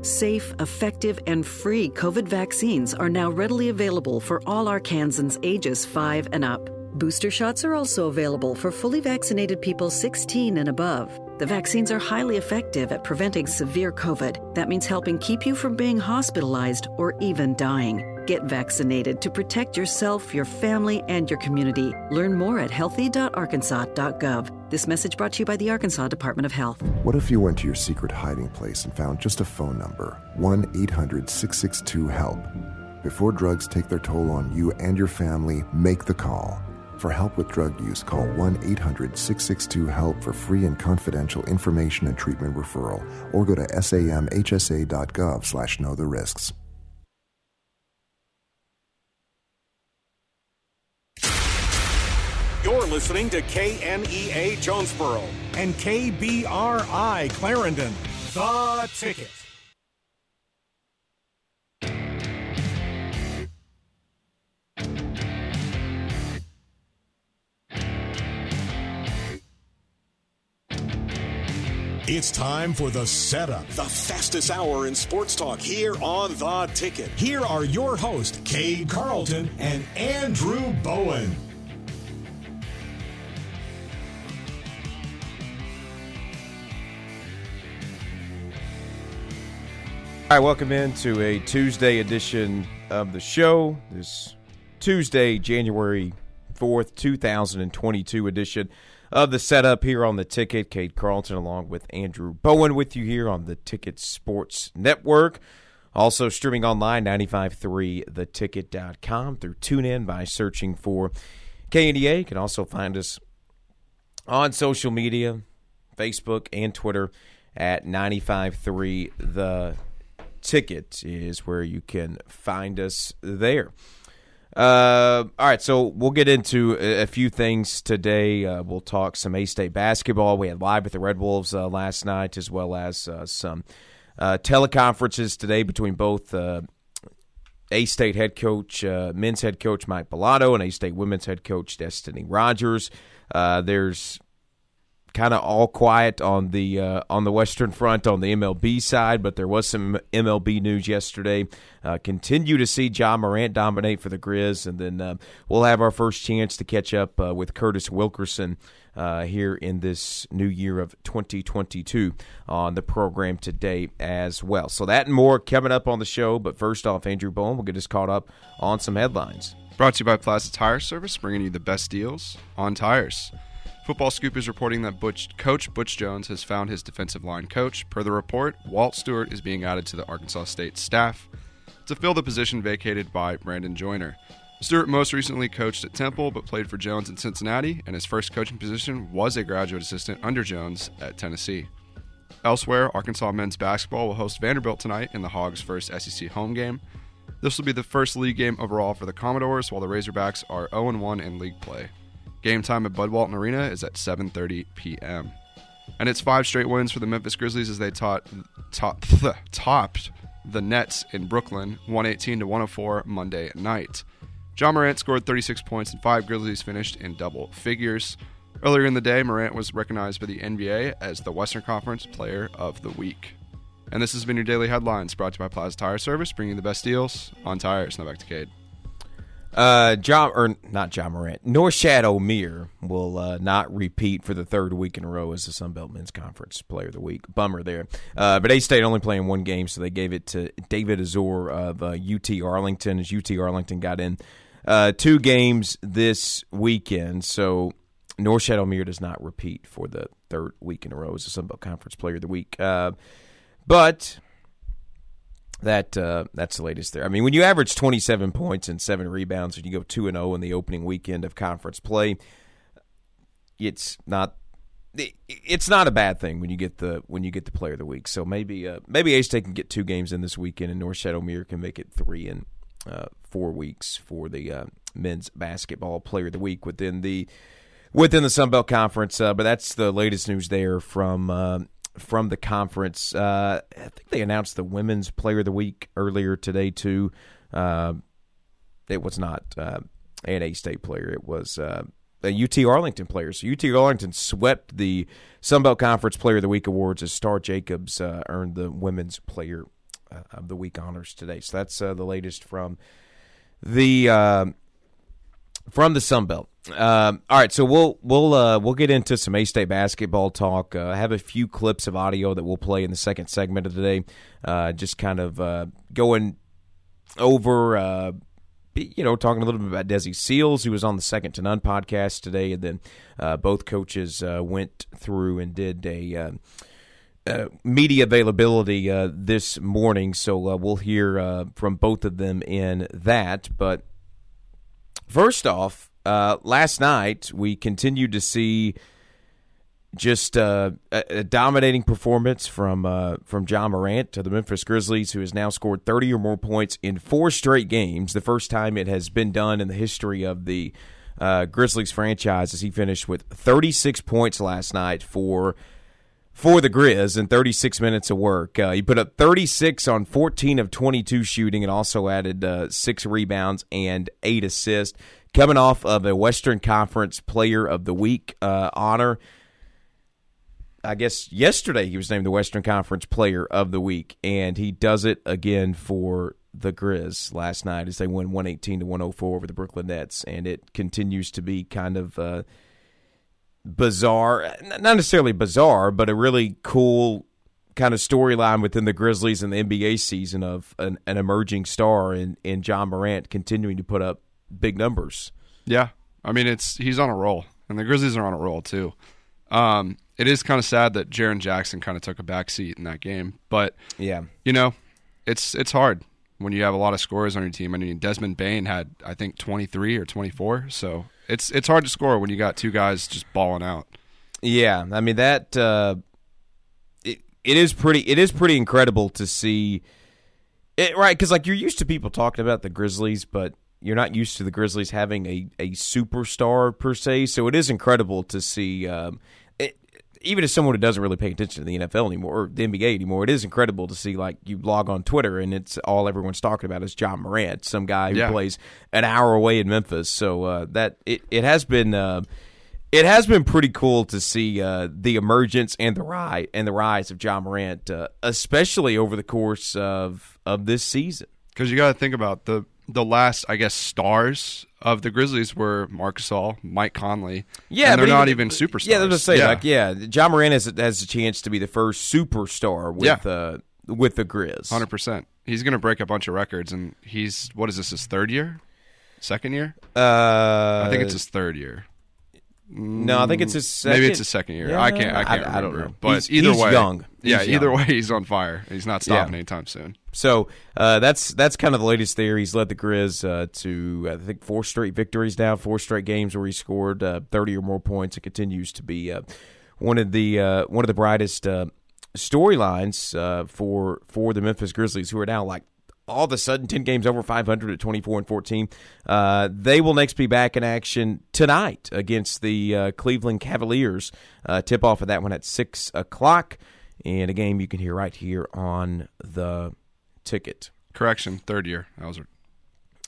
Safe, effective, and free COVID vaccines are now readily available for all Arkansans ages 5 and up. Booster shots are also available for fully vaccinated people 16 and above. The vaccines are highly effective at preventing severe COVID. That means helping keep you from being hospitalized or even dying. Get vaccinated to protect yourself, your family, and your community. Learn more at healthy.arkansas.gov. This message brought to you by the Arkansas Department of Health. What if you went to your secret hiding place and found just a phone number 1 800 662 HELP? Before drugs take their toll on you and your family, make the call. For help with drug use, call 1 800 662 HELP for free and confidential information and treatment referral, or go to samhsa.gov slash know the risks. You're listening to KNEA Jonesboro and KBRI Clarendon. The Ticket. It's time for the setup, the fastest hour in sports talk here on The Ticket. Here are your hosts, Cade Carlton and Andrew Bowen. Right, welcome into a Tuesday edition of the show. This Tuesday, January 4th, 2022 edition of the setup here on the ticket. Cade Carlton along with Andrew Bowen with you here on the Ticket Sports Network. Also streaming online, 953theticket.com through TuneIn by searching for KNEA. You can also find us on social media, Facebook and Twitter at 953 The Ticket is where you can find us there. Uh, all right, so we'll get into a, few things today. Uh, we'll talk some A State basketball. We had live with the Red Wolves uh, last night, as well as uh, some uh, teleconferences today between both uh, A State head coach, men's head coach Mike Balado, and A State women's head coach Destiny Rogers. there's kind of all quiet on the uh, on the Western Front on the MLB side, but there was some MLB news yesterday. Uh, continue to see Ja Morant dominate for the Grizz, and then uh, we'll have our first chance to catch up uh, with Curtis Wilkerson. Uh, here in this new year of 2022 on the program today as well. So, that and more coming up on the show. But first off, Andrew Bowen will get us caught up on some headlines. Brought to you by Plaza Tire Service, bringing you the best deals on tires. Football Scoop is reporting that Butch, Coach Butch Jones has found his defensive line coach. Per the report, Walt Stewart is being added to the Arkansas State staff to fill the position vacated by Brandon Joyner. Stewart most recently coached at Temple but played for Jones in Cincinnati, and his first coaching position was a graduate assistant under Jones at Tennessee. Elsewhere, Arkansas men's basketball will host Vanderbilt tonight in the Hogs' first SEC home game. This will be the first league game overall for the Commodores, while the Razorbacks are 0 1 in league play. Game time at Bud Walton Arena is at 7:30 p.m. And it's five straight wins for the Memphis Grizzlies as they taught, top, topped the Nets in Brooklyn 118 to 104 Monday night. Ja Morant scored 36 points and five Grizzlies finished in double figures. Earlier in the day, Morant was recognized by the NBA as the Western Conference Player of the Week. And this has been your daily headlines brought to you by Plaza Tire Service, bringing the best deals on tires. Now back to Cade. Uh, Ja or not Ja Morant, Norchad Omier will uh, not repeat for the third week in a row as the Sun Belt Men's Conference Player of the Week. Bummer there. Uh, but A State only playing one game, so they gave it to David Azore of uh, UT Arlington. As UT Arlington got in uh, two games this weekend, so Norchad Omier does not repeat for the third week in a row as the Sun Belt Conference Player of the Week. Uh, but that uh, that's the latest there. I mean, when you average 27 points and seven rebounds, and you go two and zero oh in the opening weekend of conference play, it's not it's not a bad thing when you get the when you get the player of the week. So maybe uh, maybe A State can get two games in this weekend, and Norchad Omier can make it three in uh, four weeks for the uh, men's basketball player of the week within the within the Sun Belt Conference. Uh, but that's the latest news there from uh, from the conference. Uh, I think they announced the Women's Player of the Week earlier today too. Uh, it was not uh, an A State player; it was uh, uh, UT Arlington player. So UT Arlington swept the Sun Belt Conference Player of the Week awards as Starr Jacobs uh, earned the Women's Player uh, of the Week honors today. So that's the latest from the from the Sun Belt. Um, all right, so we'll we'll uh, we'll get into some A State basketball talk. Uh, I have a few clips of audio that we'll play in the second segment of today. Uh, just kind of uh, going over, uh, you know, talking a little bit about Desi Sills, who was on the Second to None podcast today, and then uh, both coaches went through and did a. Uh, media availability uh, this morning, so uh, we'll hear from both of them in that. But first off, uh, last night we continued to see just uh, a, a, dominating performance from uh, from Ja Morant to the Memphis Grizzlies, who has now scored 30 or more points in four straight games. The first time it has been done in the history of the Grizzlies franchise, as he finished with 36 points last night for for the Grizz in 36 minutes of work. Uh, he put up 36 on 14 of 22 shooting and also added uh, six rebounds and eight assists. Coming off of a Western Conference Player of the Week uh, honor. I guess yesterday he was named the Western Conference Player of the Week, and he does it again for the Grizz last night as they win 118 to 104 over the Brooklyn Nets, and it continues to be kind of uh, bizarre, not necessarily bizarre, but a really cool kind of storyline within the Grizzlies and the NBA season of an, an emerging star in, in Ja Morant continuing to put up big numbers. Yeah. I mean, it's he's on a roll, and the Grizzlies are on a roll too. Um, it is kind of sad that Jaren Jackson kind of took a back seat in that game, but yeah, you know, it's it's hard when you have a lot of scorers on your team. I mean, Desmond Bane had I think 23 or 24, so it's it's hard to score when you got two guys just balling out. Yeah, I mean that uh, it, it is pretty it is pretty incredible to see it right because like you're used to people talking about the Grizzlies, but you're not used to the Grizzlies having a, a superstar per se. So it is incredible to see um, even as someone who doesn't really pay attention to the NFL anymore or the NBA anymore, it is incredible to see like you log on Twitter and it's all everyone's talking about is Ja Morant, some guy who yeah. plays an hour away in Memphis. So uh, that it it has been. Uh, it has been pretty cool to see uh, the emergence and the rise and the rise of Ja Morant, uh, especially over the course of of this season. Because you got to think about the the last, I guess, stars of the Grizzlies were Marc Gasol, Mike Conley. Yeah, and they're not even, even superstars. Yeah, I gonna say yeah. like yeah, Ja Morant has has a chance to be the first superstar with Yeah. uh, with the Grizz. hundred percent. He's going to break a bunch of records, and he's what is this? His third year, second year? Uh, I think it's his third year. no, I think it's his second. Maybe it's his second year. Yeah, I can't. I can't I don't know. But He's- either he's way, young. yeah. He's either way, he's on fire. He's not stopping Yeah. anytime soon. So uh, that's that's kind of the latest there. He's led the Grizz uh, to I think four straight victories now, four straight games where he scored uh, thirty or more points. It continues to be uh, one of the uh, one of the brightest uh, storylines for for the Memphis Grizzlies, who are now like all of a sudden 10 games over 500 at 24 and 14 uh, they will next be back in action tonight against the uh, cleveland cavaliers uh, tip off of that one at 6 o'clock and a game you can hear right here on the ticket Correction, third year. That was.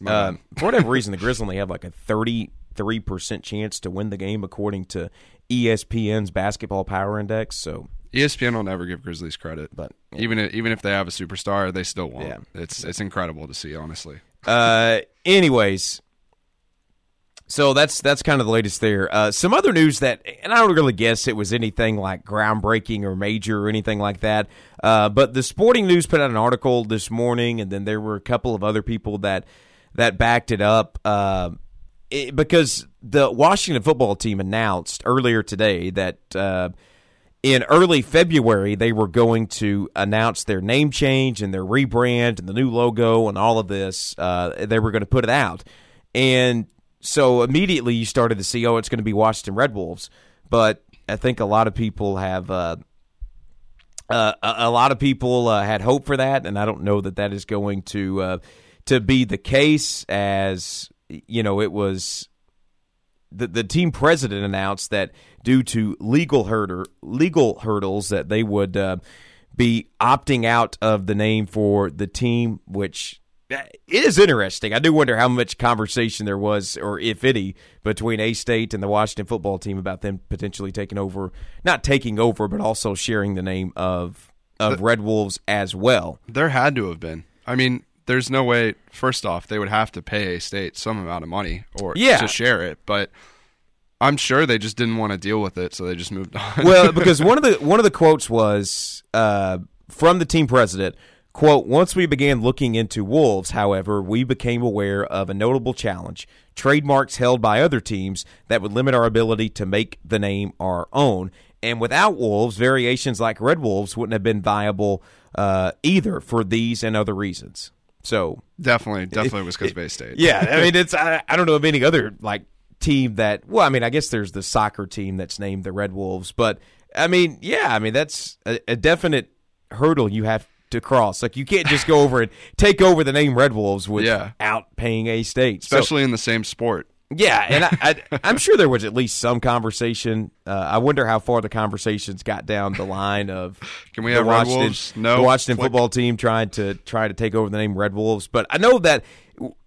uh, for whatever reason the grizz only have like a 33% chance to win the game according to espn's basketball power index so ESPN will never give Grizzlies credit, But- even if, even if they have a superstar, they still won't. Yeah. It's it's incredible to see, honestly. Uh, anyways, so that's that's kind of the latest there. Uh, some other news that, and I don't really guess it was anything like groundbreaking or major or anything like that. Uh, but the Sporting News put out an article this morning, and then there were a couple of other people that that backed it up. Uh, it, because the Washington football team announced earlier today that. Uh, in early February, they were going to announce their name change and their rebrand and the new logo and all of this. Uh, they were going to put it out. And so immediately you started to see, oh, it's going to be Washington Red Wolves. But I think a lot of people have. Uh, uh, a, lot of people uh, had hope for that, and I don't know that that is going to uh, to be the case. As you know, it was the the team president announced that due to legal hurter legal hurdles that they would uh, be opting out of the name for the team, which it is interesting. I do wonder how much conversation there was, or if any, between A State and the Washington football team about them potentially taking over, not taking over, but also sharing the name of of Red Wolves as well. There had to have been. I mean, there's no way. First off, they would have to pay A State some amount of money or Yeah. to share it, but I'm sure they just didn't want to deal with it, so they just moved on. well, because one of the one of the quotes was uh, from the team president. Quote, once we began looking into wolves, however, we became aware of a notable challenge trademarks held by other teams that would limit our ability to make the name our own. And without wolves, variations like red wolves wouldn't have been viable uh, either for these and other reasons. So, definitely, definitely was because of A State. yeah, I mean, it's I, I don't know of any other like team that. Well, I mean, I guess there's the soccer team that's named the Red Wolves, but I mean, yeah, I mean that's a, a definite hurdle you have to cross. Like you can't just go over and take over the name Red Wolves without Yeah. paying a state, So- especially in the same sport. yeah, and I, I, I'm sure there was at least some conversation. Uh, I wonder how far the conversations got down the line of Can we have Red Wolves? No. the Washington Flick. football team trying to try to take over the name Red Wolves. But I know that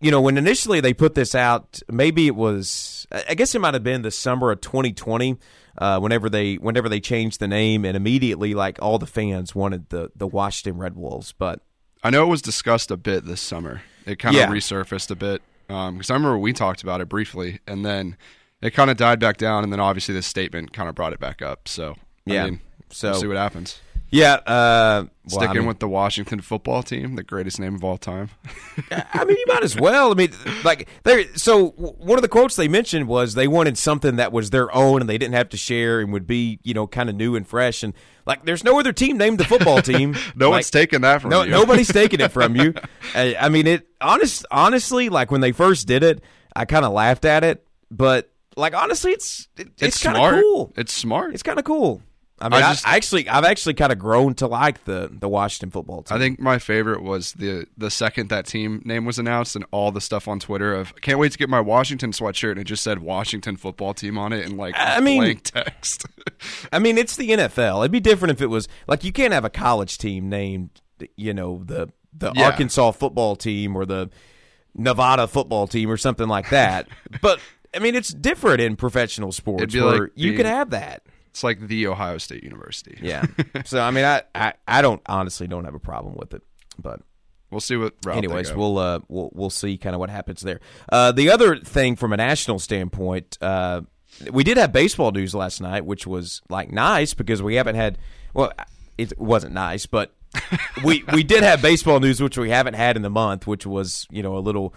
you know when initially they put this out, maybe it was I guess it might have been the summer of 2020. Uh, whenever they whenever they changed the name, and immediately like all the fans wanted the the Washington Red Wolves, but I know it was discussed a bit this summer. It kind Yeah. of resurfaced a bit because I remember we talked about it briefly, and then it kind of died back down, and then obviously this statement kind of brought it back up. So I Yeah. mean, So- we'll see what happens. Yeah, uh, well, I Sticking mean- with the Washington football team, the greatest name of all time. I mean, you might as well. I mean, like there. So one of the quotes they mentioned was they wanted something that was their own and they didn't have to share and would be, you know, kind of new and fresh. And like, there's no other team named the football team. No Like, one's taking that from no, you. nobody's taking it from you. I, I mean, it honest, honestly, like when they first did it, I kind of laughed at it, but like honestly, it's it, it's, it's kind of cool. It's smart. It's kind of cool. I mean, I just- I actually, I've actually kind of grown to like the the Washington football team. I think my favorite was the the second that team name was announced and all the stuff on Twitter of can't wait to get my Washington sweatshirt and it just said Washington football team on it and like I mean- blank text. I mean, it's the NFL. It'd be different if it was like you can't have a college team named, you know, the the Yeah. Arkansas football team or the Nevada football team or something like that. but I mean, it's different in professional sports where like you could have that. It's like the Ohio State University. Yeah. so I mean, I, I I don't honestly don't have a problem with it, but. We'll see what Anyways, we'll uh we'll we'll see kind of what happens there. Uh, the other thing from a national standpoint, uh, we did have baseball news last night, which was like nice because we haven't had. Well, it wasn't nice, but we we did have baseball news, which we haven't had in the month, which was you know a little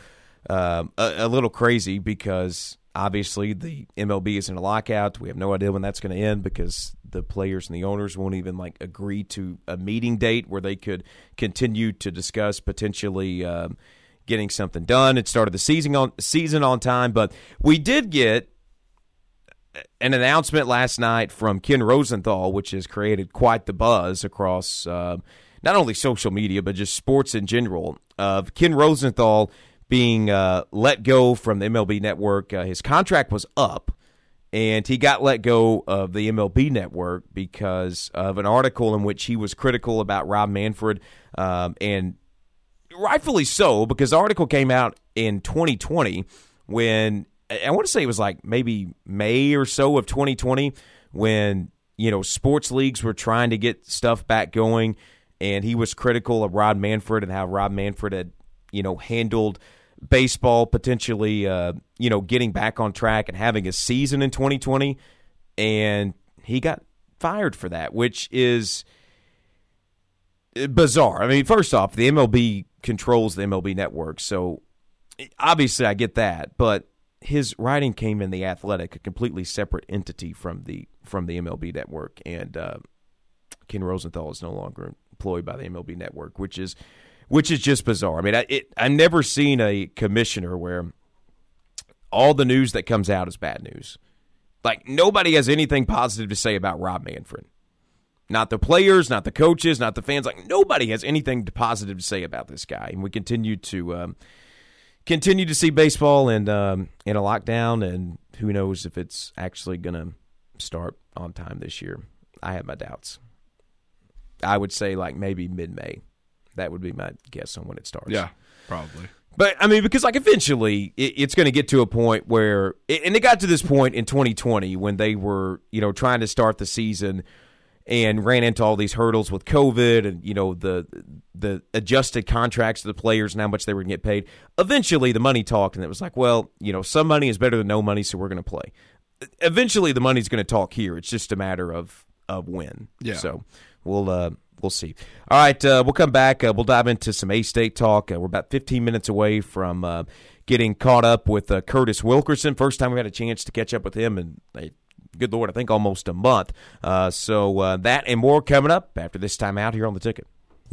um, a, a little crazy because obviously the MLB is in a lockout. We have no idea when that's going to end because the players and the owners won't even like agree to a meeting date where they could continue to discuss potentially um, getting something done and started the season on season on time. But we did get an announcement last night from Ken Rosenthal, which has created quite the buzz across uh, not only social media but just sports in general. Of Ken Rosenthal being uh, let go from the MLB Network, uh, his contract was up, and he got let go of the MLB Network because of an article in which he was critical about Rob Manfred, um, and rightfully so because the article came out in 2020 when I want to say it was like maybe May or so of 2020 when you know sports leagues were trying to get stuff back going and he was critical of Rob Manfred and how Rob Manfred had you know handled baseball potentially uh, you know getting back on track and having a season in 2020 and he got fired for that which is bizarre. I mean, first off, the MLB controls the MLB network, so obviously I get that, but his writing came in the Athletic, a completely separate entity from the from the MLB network, and uh, Ken Rosenthal is no longer employed by the MLB network, which is which is just bizarre. I mean, I, it, I've never seen a commissioner where all the news that comes out is bad news. Like nobody has anything positive to say about Rob Manfred. Not the players, not the coaches, not the fans. Like nobody has anything positive to say about this guy, and we continue to um, continue to see baseball in um, in a lockdown, and who knows if it's actually going to start on time this year. I have my doubts. I would say like maybe mid May, That would be my guess on when it starts. Yeah, probably. But I mean, because like eventually it, it's going to get to a point where, and it got to this point in 2020 when they were, you know, trying to start the season and ran into all these hurdles with COVID and you know the the adjusted contracts of the players and how much they were going to get paid. Eventually, the money talked, and it was like, well, you know, some money is better than no money, so we're going to play. Eventually, the money's going to talk here. It's just a matter of of when. Yeah. So we'll uh, we'll see. All right, uh, we'll come back. Uh, we'll dive into some A State talk. Uh, we're about 15 minutes away from uh, getting caught up with uh, Curtis Wilkerson. First time we had a chance to catch up with him, and good Lord, I think almost a month. Uh, so that and more coming up after this time out here on the ticket.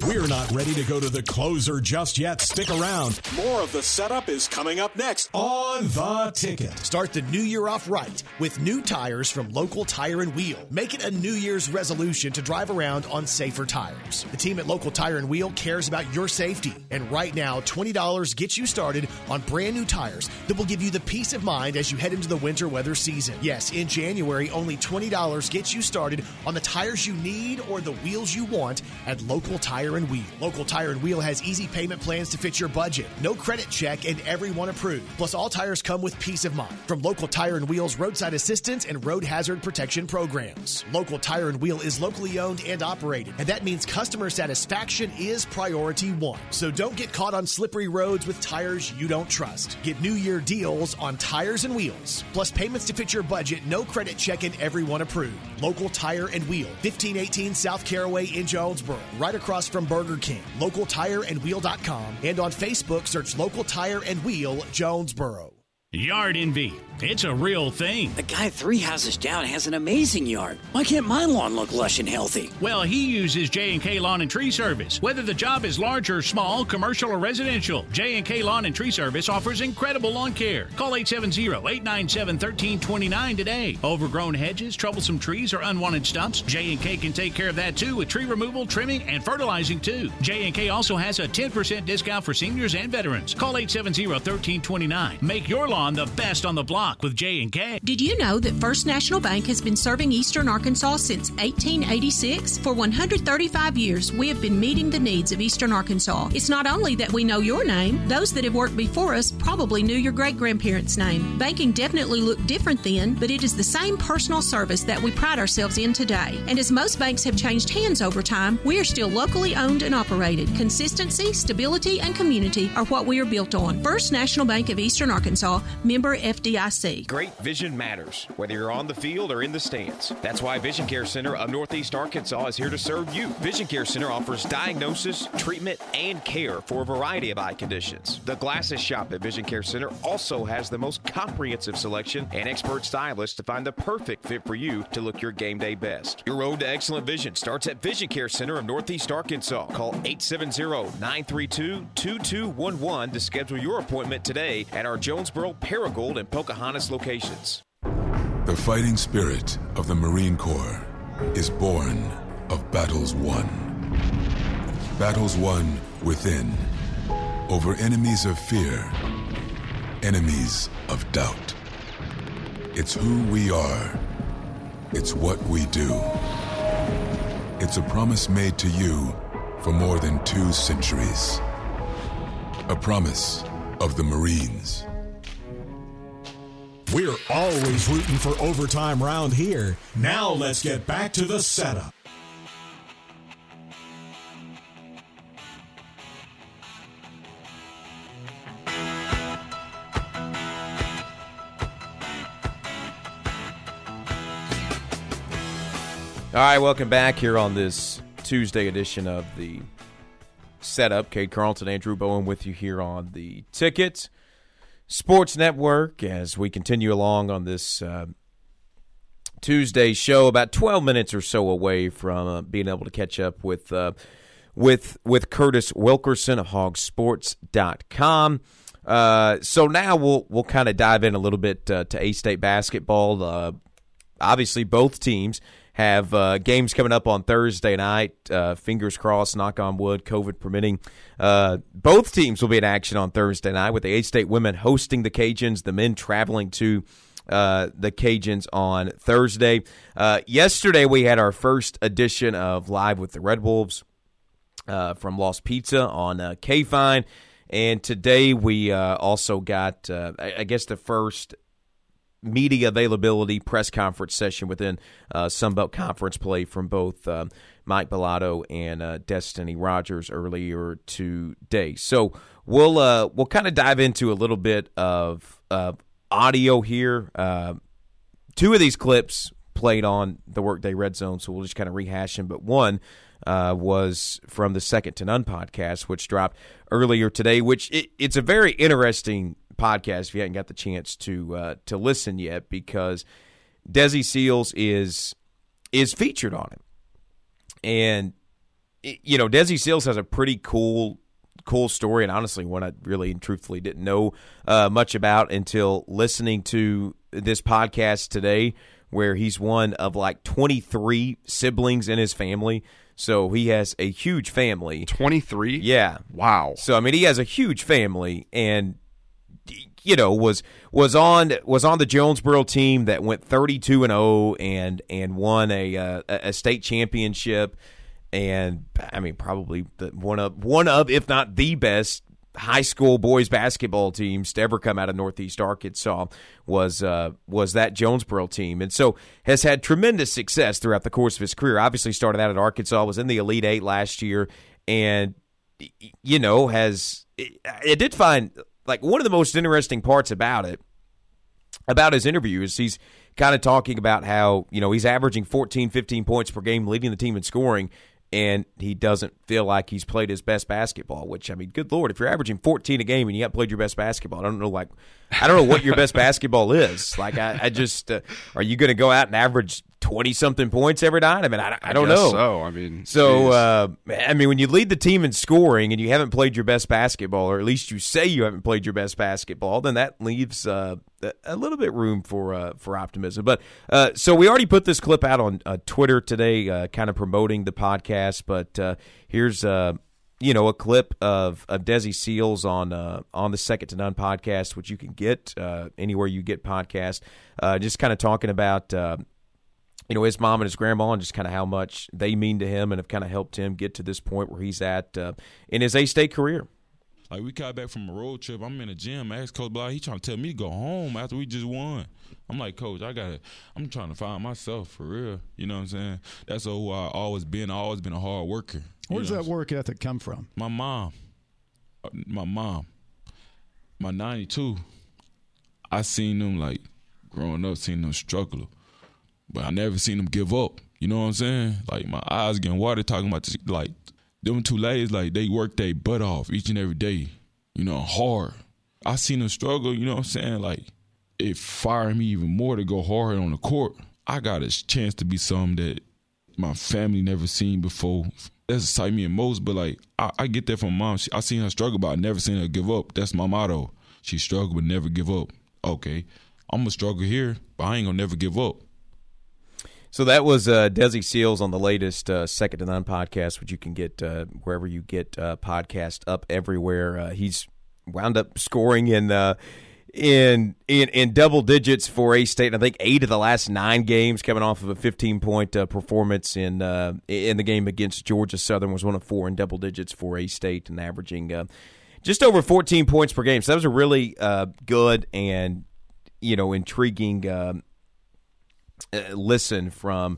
We're not ready to go to the closer just yet. Stick around. More of the setup is coming up next on The Ticket. Start the new year off right with new tires from Local Tire and Wheel. Make it a New Year's resolution to drive around on safer tires. The team at Local Tire and Wheel cares about your safety. And right now, $20 gets you started on brand new tires that will give you the peace of mind as you head into the winter weather season. Yes, in January, only $20 gets you started on the tires you need or the wheels you want at Local Tire and Wheel. Local Tire and Wheel has easy payment plans to fit your budget, no credit check, and everyone approved. Plus, all tires come with peace of mind from Local Tire and Wheel's roadside assistance and road hazard protection programs. Local Tire and Wheel is locally owned and operated, and that means customer satisfaction is priority one. So don't get caught on slippery roads with tires you don't trust. Get New Year deals on tires and wheels, plus payments to fit your budget, no credit check, and everyone approved. Local Tire and Wheel, 1518 South Caraway in Jonesboro, right across from Burger King. LocalTireandWheel.com and on Facebook, search Local Tire and Wheel Jonesboro. Yard Envy. It's a real thing. The guy three houses down has an amazing yard. Why can't my lawn look lush and healthy? Well, he uses J&K Lawn and Tree Service. Whether the job is large or small, commercial or residential, J&K Lawn and Tree Service offers incredible lawn care. Call 870-897-1329 today. Overgrown hedges, troublesome trees, or unwanted stumps, J&K can take care of that too with tree removal, trimming, and fertilizing too. J&K also has a 10% discount for seniors and veterans. Call 870-1329. Make your lawn the best on the block with J&K. Did you know that First National Bank has been serving Eastern Arkansas since 1886? For 135 years, we have been meeting the needs of Eastern Arkansas. It's not only that we know your name, those that have worked before us probably knew your great grandparents' name. Banking definitely looked different then, but it is the same personal service that we pride ourselves in today. And as most banks have changed hands over time, we are still locally owned and operated. Consistency, stability, and community are what we are built on. First National Bank of Eastern Arkansas, member FDIC. Great vision matters, whether you're on the field or in the stands. That's why Vision Care Center of Northeast Arkansas is here to serve you. Vision Care Center offers diagnosis, treatment, and care for a variety of eye conditions. The Glasses Shop at Vision Care Center also has the most comprehensive selection and expert stylists to find the perfect fit for you to look your game day best. Your road to excellent vision starts at Vision Care Center of Northeast Arkansas. Call 870-932-2211 to schedule your appointment today at our Jonesboro, Paragould, and Pocahontas locations. The fighting spirit of the Marine Corps is born of battles won. Battles won within, over enemies of fear, enemies of doubt. It's who we are. It's what we do. It's a promise made to you for more than two centuries. A promise of the Marines. We're always rooting for overtime round here. Now let's get back to the setup. All right, welcome back here on this Tuesday edition of the setup. Cade Carlton, Andrew Bowen with you here on the ticket. Sports Network as we continue along on this uh, Tuesday show. About 12 minutes or so away from uh, being able to catch up with uh, with with Curtis Wilkerson of Hawgsports.com. Uh, so now we'll we'll kind of dive in a little bit uh, to A State basketball. Uh, obviously, both teams have uh, games coming up on Thursday night. Uh, fingers crossed, knock on wood, COVID permitting. Uh, both teams will be in action on Thursday night with the A State women hosting the Cajuns, the men traveling to uh, the Cajuns on Thursday. Uh, yesterday, we had our first edition of Live with the Red Wolves. uh, from Lost Pizza on uh, K Fine. And today we also got, I guess, the first media availability press conference session within uh, Sunbelt Conference play from both um, Mike Balado and uh, Destiny Rogers earlier today. So we'll uh, we'll kind of dive into a little bit of audio here. Uh, two of these clips played on the Workday Red Zone, so we'll just kind of rehash them. But one uh, was from the Second to None podcast, which dropped earlier today. Which it, it's a very interesting podcast. If you haven't got the chance to uh, to listen yet, because Desi Sills is is featured on it, and you know Desi Sills has a pretty cool cool story, and honestly, one I really and truthfully didn't know uh, much about until listening to this podcast today, where he's one of like 23 siblings in his family. So he has a huge family. 23? Yeah. Wow. So I mean he has a huge family and you know was was on was on the Jonesboro team that went 32 and 0 and and won a uh, a state championship and I mean probably the, one of one of if not the best high school boys basketball teams to ever come out of Northeast Arkansas was uh, was that Jonesboro team, and so has had tremendous success throughout the course of his career. Obviously, started out at Arkansas, was in the Elite Eight last year, and you know has it, it did find like one of the most interesting parts about it about his interview is he's kind of talking about how you know he's averaging 14 15 points per game leading the team in scoring and he doesn't feel like he's played his best basketball. Which I mean, good lord, if you're averaging 14 a game and you haven't played your best basketball, I don't know, like, I don't know what your best basketball is. Like, I, I just, uh, are you going to go out and average 20 something points every night? I mean, I, I don't I know. So I mean, so uh, I mean, when you lead the team in scoring and you haven't played your best basketball, or at least you say you haven't played your best basketball, then that leaves uh, a little bit room for uh, for optimism. But uh, so we already put this clip out on uh, Twitter today, kind of promoting the podcast. But here's you know, a clip of of Desi Sills on uh, on the Second to None podcast, which you can get uh, anywhere you get podcast. Uh, just kind of talking about you know, his mom and his grandma and just kind of how much they mean to him and have kind of helped him get to this point where he's at uh, in his A State career. Like we got back from a road trip, I'm in the gym. I asked Coach Blah, he trying to tell me to go home after we just won. I'm like, Coach, I got to I'm trying to find myself for real. You know what I'm saying? That's who I always been. I always been a hard worker. Where does that work ethic come from? My mom. Uh, my mom. My 92. I seen them like growing up, seen them struggle but I never seen them give up. You know what I'm saying? Like my eyes getting water talking about this. Like them two ladies, like they work their butt off each and every day. You know, hard. I seen them struggle. You know what I'm saying? Like it fired me even more to go hard on the court. I got a chance to be something that my family never seen before. That's excite me the most. But like I, I get that from mom. She, I seen her struggle, but I never seen her give up. That's my motto. She struggled but never give up. Okay, I'm gonna struggle here, but I ain't gonna never give up. So that was uh, Desi Sills on the latest uh, Second to None podcast, which you can get uh, wherever you get uh, podcast up everywhere. Uh, he's wound up scoring in uh, in in in double digits for A State. And I think eight of the last nine games, coming off of a 15 point performance in in the game against Georgia Southern, was one of four in double digits for A State and averaging just over 14 points per game. So that was a really good and you know intriguing listen from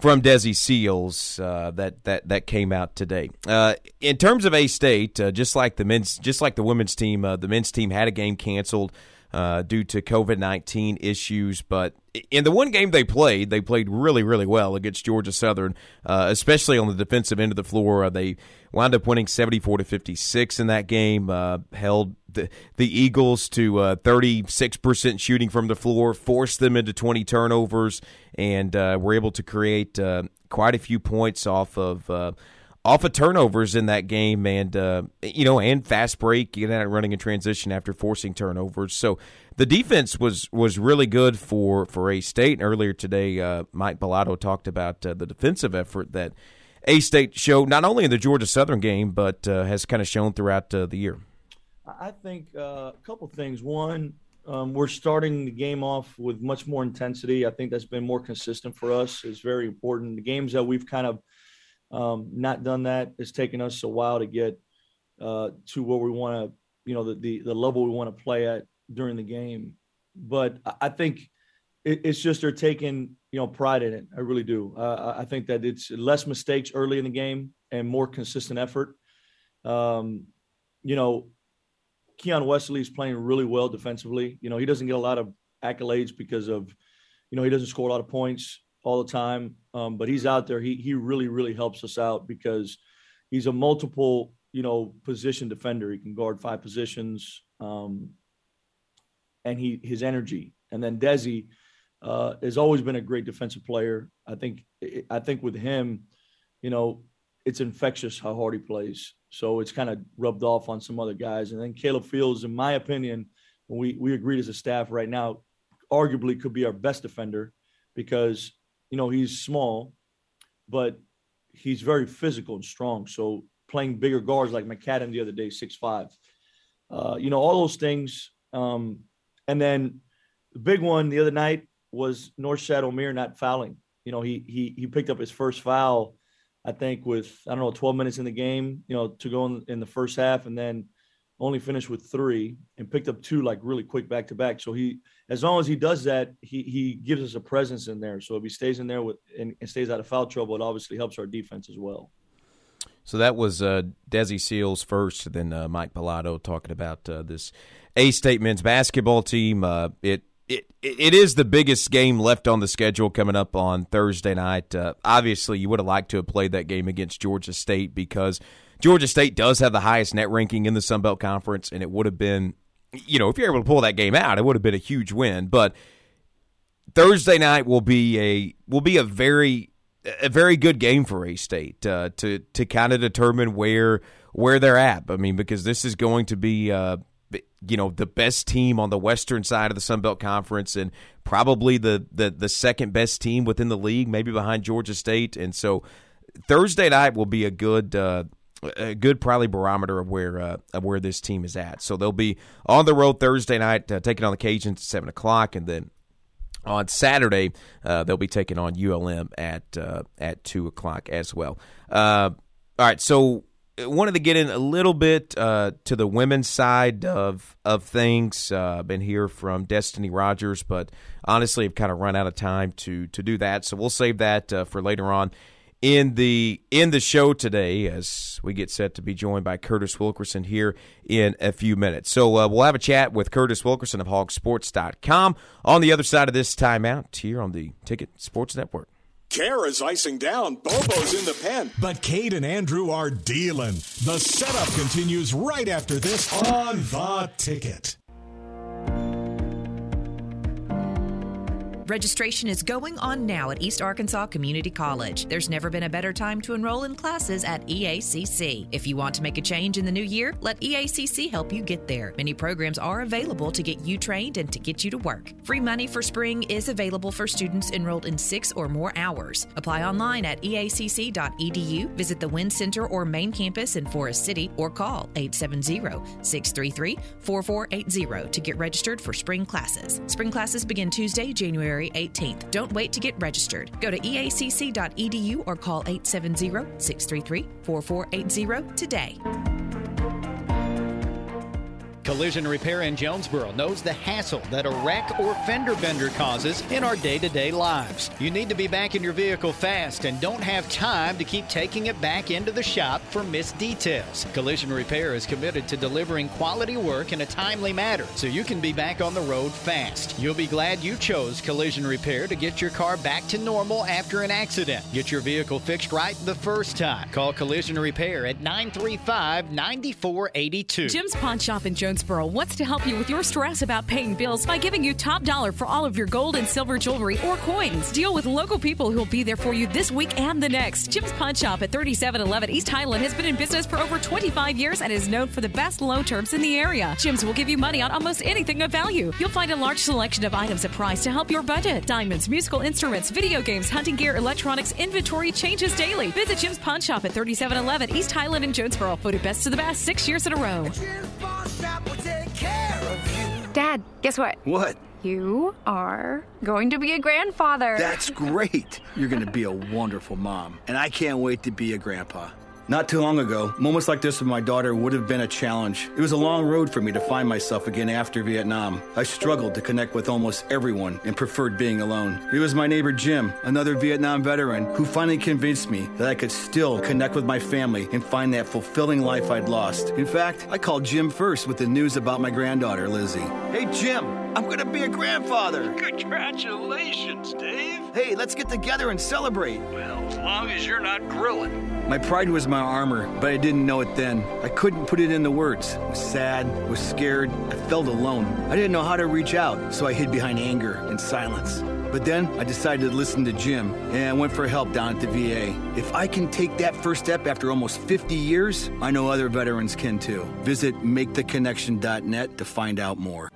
from Desi Sills uh, that that that came out today. Uh, in terms of A State, uh, just like the men's, just like the women's team, uh, the men's team had a game canceled uh, due to COVID nineteen issues. But in the one game they played, they played really really well against Georgia Southern, uh, especially on the defensive end of the floor. Uh, they wound up winning seventy four to fifty six in that game. Uh, held the, the Eagles to thirty six percent shooting from the floor, forced them into twenty turnovers, and were able to create quite a few points off of off of turnovers in that game, and uh, you know, and fast break, getting out running in transition after forcing turnovers. So the defense was was really good for for A State. And earlier today, uh, Mike Balado talked about uh, the defensive effort that A State showed not only in the Georgia Southern game, but uh, has kind of shown throughout uh, the year. I think uh, a couple things. One, um, we're starting the game off with much more intensity. I think that's been more consistent for us. It's very important. The games that we've kind of um, not done that. It's taken us a while to get uh, to where we want to, you know, the, the, the level we want to play at during the game. But I think it, it's just they're taking, you know, pride in it. I really do. Uh, I think that it's less mistakes early in the game and more consistent effort. Um, you know, Keon Wesley is playing really well defensively. You know, he doesn't get a lot of accolades because of, you know, he doesn't score a lot of points all the time. Um, but he's out there. He he really really helps us out because he's a multiple you know position defender. He can guard five positions, um, and he his energy. And then Desi uh, has always been a great defensive player. I think I think with him, you know, it's infectious how hard he plays. So it's kind of rubbed off on some other guys. And then Caleb Fields, in my opinion, we we agreed as a staff right now, arguably could be our best defender because you know, he's small, but he's very physical and strong. So playing bigger guards like McCadden the other day, six five, uh, you know, all those things. Um, and then the big one the other night was Norchad Omier not fouling. You know, he he he picked up his first foul, I think, with I don't know, 12 minutes in the game, you know, to go in, in the first half, and then only finished with three and picked up two like really quick back to back. So he, as long as he does that, he he gives us a presence in there. So if he stays in there with and, and stays out of foul trouble, it obviously helps our defense as well. So that was uh, Desi Sills first, then uh, Mike Balado talking about uh, this A State men's basketball team. Uh, it it it is the biggest game left on the schedule coming up on Thursday night. Uh, obviously, you would have liked to have played that game against Georgia State because Georgia State does have the highest net ranking in the Sun Belt Conference, and it would have been, you know, if you're able to pull that game out, it would have been a huge win. But Thursday night will be a will be a very a very good game for A State uh, to to kind of determine where where they're at. I mean, because this is going to be. Uh, you know the best team on the western side of the Sun Belt Conference, and probably the, the the second best team within the league, maybe behind Georgia State. And so Thursday night will be a good uh, a good probably barometer of where uh, of where this team is at. So they'll be on the road Thursday night, uh, taking on the Cajuns at seven o'clock, and then on Saturday uh, they'll be taking on ULM at uh, at two o'clock as well. Uh, all right, so I wanted to get in a little bit uh, to the women's side of of things. Uh, been here from Destiny Rogers, but honestly, I've kind of run out of time to to do that. So we'll save that uh, for later on in the in the show today as we get set to be joined by Curtis Wilkerson here in a few minutes. So uh, we'll have a chat with Curtis Wilkerson of hawgsports.com on the other side of this timeout here on the Ticket Sports Network. Kara's icing down. Bobo's in the pen. But Cade and Andrew are dealing. The setup continues right after this on The Ticket. Registration is going on now at East Arkansas Community College. There's never been a better time to enroll in classes at EACC. If you want to make a change in the new year, let EACC help you get there. Many programs are available to get you trained and to get you to work. Free money for spring is available for students enrolled in six or more hours. Apply online at eacc.edu, visit the Wynn Center or main campus in Forest City, or call 870 633 4480 to get registered for spring classes. Spring classes begin Tuesday, January January 18th. Don't wait to get registered. Go to eacc.edu or call 870 633 4480 today. Collision Repair in Jonesboro knows the hassle that a wreck or fender bender causes in our day to day lives. You need to be back in your vehicle fast and don't have time to keep taking it back into the shop for missed details. Collision Repair is committed to delivering quality work in a timely manner so you can be back on the road fast. You'll be glad you chose Collision Repair to get your car back to normal after an accident. Get your vehicle fixed right the first time. Call Collision Repair at 935 9482. Jim's Pawn Shop in Jonesboro Jonesboro wants to help you with your stress about paying bills by giving you top dollar for all of your gold and silver jewelry or coins. Deal with local people who will be there for you this week and the next. Jim's Pawn Shop at 3711 East Highland has been in business for over 25 years and is known for the best loan terms in the area. Jim's will give you money on almost anything of value. You'll find a large selection of items at price to help your budget. Diamonds, musical instruments, video games, hunting gear, electronics, inventory changes daily. Visit Jim's Pawn Shop at 3711 East Highland in Jonesboro. Voted best of the best six years in a row. Dad, guess what? What? You are going to be a grandfather. That's great. You're going to be a wonderful mom, and I can't wait to be a grandpa. Not too long ago, moments like this with my daughter would have been a challenge. It was a long road for me to find myself again after Vietnam. I struggled to connect with almost everyone and preferred being alone. It was my neighbor Jim, another Vietnam veteran, who finally convinced me that I could still connect with my family and find that fulfilling life I'd lost. In fact, I called Jim first with the news about my granddaughter, Lizzie. Hey, Jim, I'm gonna be a grandfather. Congratulations, Dave. Hey, let's get together and celebrate. Well, as long as you're not grilling. My pride was my armor, but I didn't know it then. I couldn't put it into words. I was sad, was scared, I felt alone. I didn't know how to reach out, so I hid behind anger and silence. But then I decided to listen to Jim and I went for help down at the VA. If I can take that first step after almost 50 years, I know other veterans can too. Visit maketheconnection.net to find out more.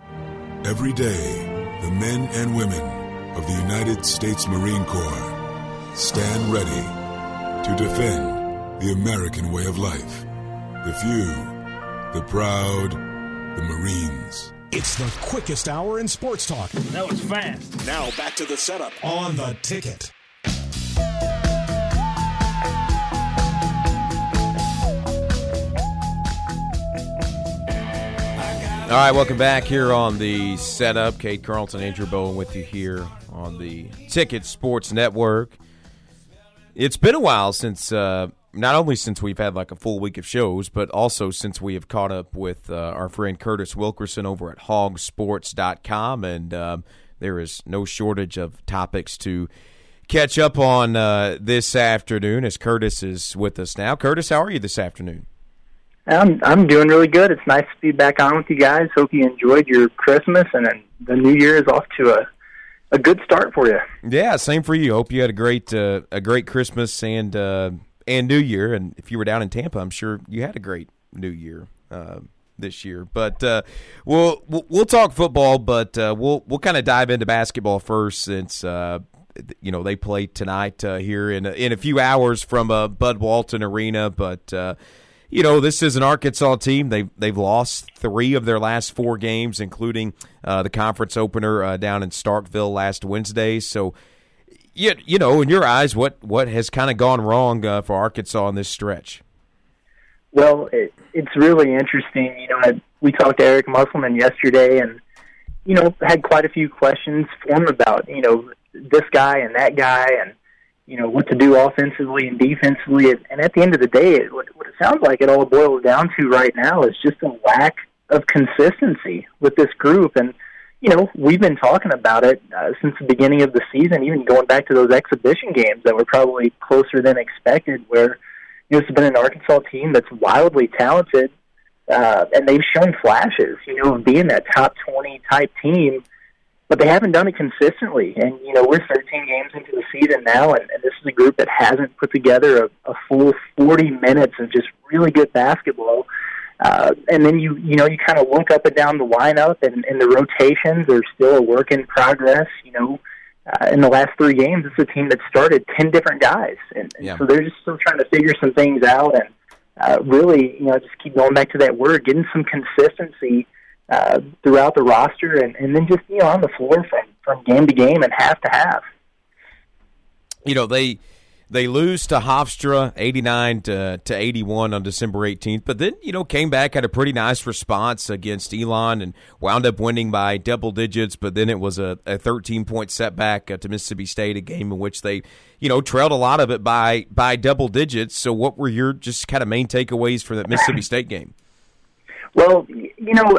Every day, the men and women of the United States Marine Corps stand ready to defend the American way of life. The few, the proud, the Marines. It's the quickest hour in sports talk. That was fast. Now back to the setup on the ticket. All right, welcome back here on the setup. Cade Carlton, Andrew Bowen with you here on the Ticket Sports Network. It's been a while since, uh, not only since we've had like a full week of shows, but also since we have caught up with uh, our friend Curtis Wilkerson over at hawgsports.com. And um, there is no shortage of topics to catch up on uh, this afternoon as Curtis is with us now. Curtis, how are you this afternoon? I'm I'm doing really good. It's nice to be back on with you guys. Hope you enjoyed your Christmas and then the New Year is off to a a good start for you. Yeah, same for you. Hope you had a great uh, a great Christmas and uh, and New Year. And if you were down in Tampa, I'm sure you had a great New Year uh, this year. But uh, we'll we'll talk football, but uh, we'll we'll kind of dive into basketball first since. Uh, you know they play tonight here in a, in a few hours from Bud Walton Arena, but you know, this is an Arkansas team. They've they've lost three of their last four games, including uh, the conference opener uh, down in Starkville last Wednesday. So, you, you know, in your eyes, what what has kind of gone wrong uh, for Arkansas in this stretch? Well, it, it's really interesting. You know, I, we talked to Eric Musselman yesterday, and you know, had quite a few questions for him about you know this guy and that guy and you know what to do offensively and defensively. And at the end of the day, it, what, what it sounds like it all boils down to right now is just a lack of consistency with this group. And you know we've been talking about it uh, since the beginning of the season, even going back to those exhibition games that were probably closer than expected. Where you know, it's been an Arkansas team that's wildly talented, uh, and they've shown flashes, you know, of being that top twenty type team but they haven't done it consistently. And you know, we're 13 games into the season now, and, and this is a group that hasn't put together a, a full 40 minutes of just really good basketball. Uh, and then you you know you kind of look up and down the lineup, and, and the rotations are still a work in progress. You know, uh, in the last three games, it's a team that started 10 different guys, and, and yeah. so they're just still trying to figure some things out, and uh, really, you know, just keep going back to that word, getting some consistency uh, throughout the roster, and, and then just you know on the floor from from game to game and half to half. You know they they lose to Hofstra 89 to, to 81 on December 18th, but then, you know, came back, had a pretty nice response against Elon and wound up winning by double digits, but then it was a, a 13 point setback uh, to Mississippi State, a game in which they, you know, trailed a lot of it by, by double digits. So what were your just kind of main takeaways for that Mississippi State game? Well, you know,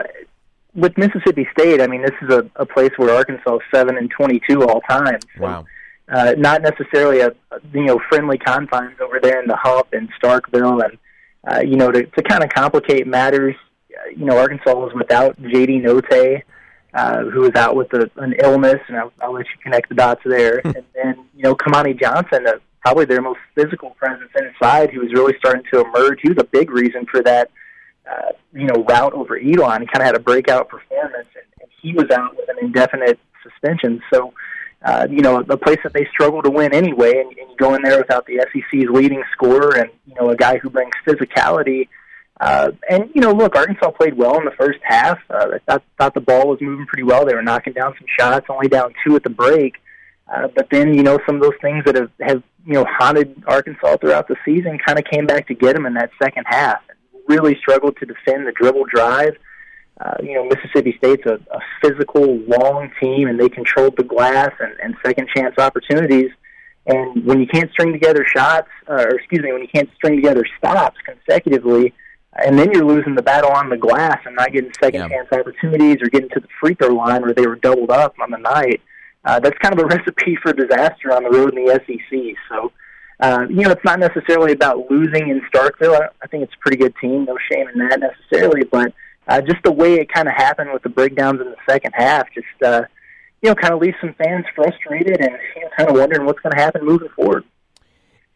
with Mississippi State, I mean, this is a, a place where Arkansas is seven and twenty-two all time. So, wow. Uh, not necessarily a you know friendly confines over there in the Hump and Starkville, and uh, you know to, to kind of complicate matters, uh, you know Arkansas was without J.D. Notae, uh, who was out with a, an illness, and I'll, I'll let you connect the dots there. and then you know Kamani Johnson, uh, probably their most physical presence inside, who was really starting to emerge. He was a big reason for that uh, you know, route over Elon. He kind of had a breakout performance, and, and he was out with an indefinite suspension. So, uh, you know, a place that they struggle to win anyway, and, and you go in there without the SEC's leading scorer and, you know, a guy who brings physicality, Uh, and you know, look, Arkansas played well in the first half. Uh, I thought, thought the ball was moving pretty well. They were knocking down some shots, only down two at the break. Uh, but then, you know, some of those things that have, have you know haunted Arkansas throughout the season kind of came back to get them in that second half. Really struggled to defend the dribble drive. Uh, you know, Mississippi State's a, a physical, long team, and they controlled the glass and, and second chance opportunities. And when you can't string together shots, uh, or excuse me, when you can't string together stops consecutively, and then you're losing the battle on the glass and not getting second yeah. chance opportunities or getting to the free throw line where they were doubled up on the night, uh, that's kind of a recipe for disaster on the road in the SEC. So, uh, you know, it's not necessarily about losing in Starkville. I, I think it's a pretty good team. No shame in that necessarily, but uh, just the way it kind of happened with the breakdowns in the second half, just uh, you know, kind of leaves some fans frustrated and you know, kind of wondering what's going to happen moving forward.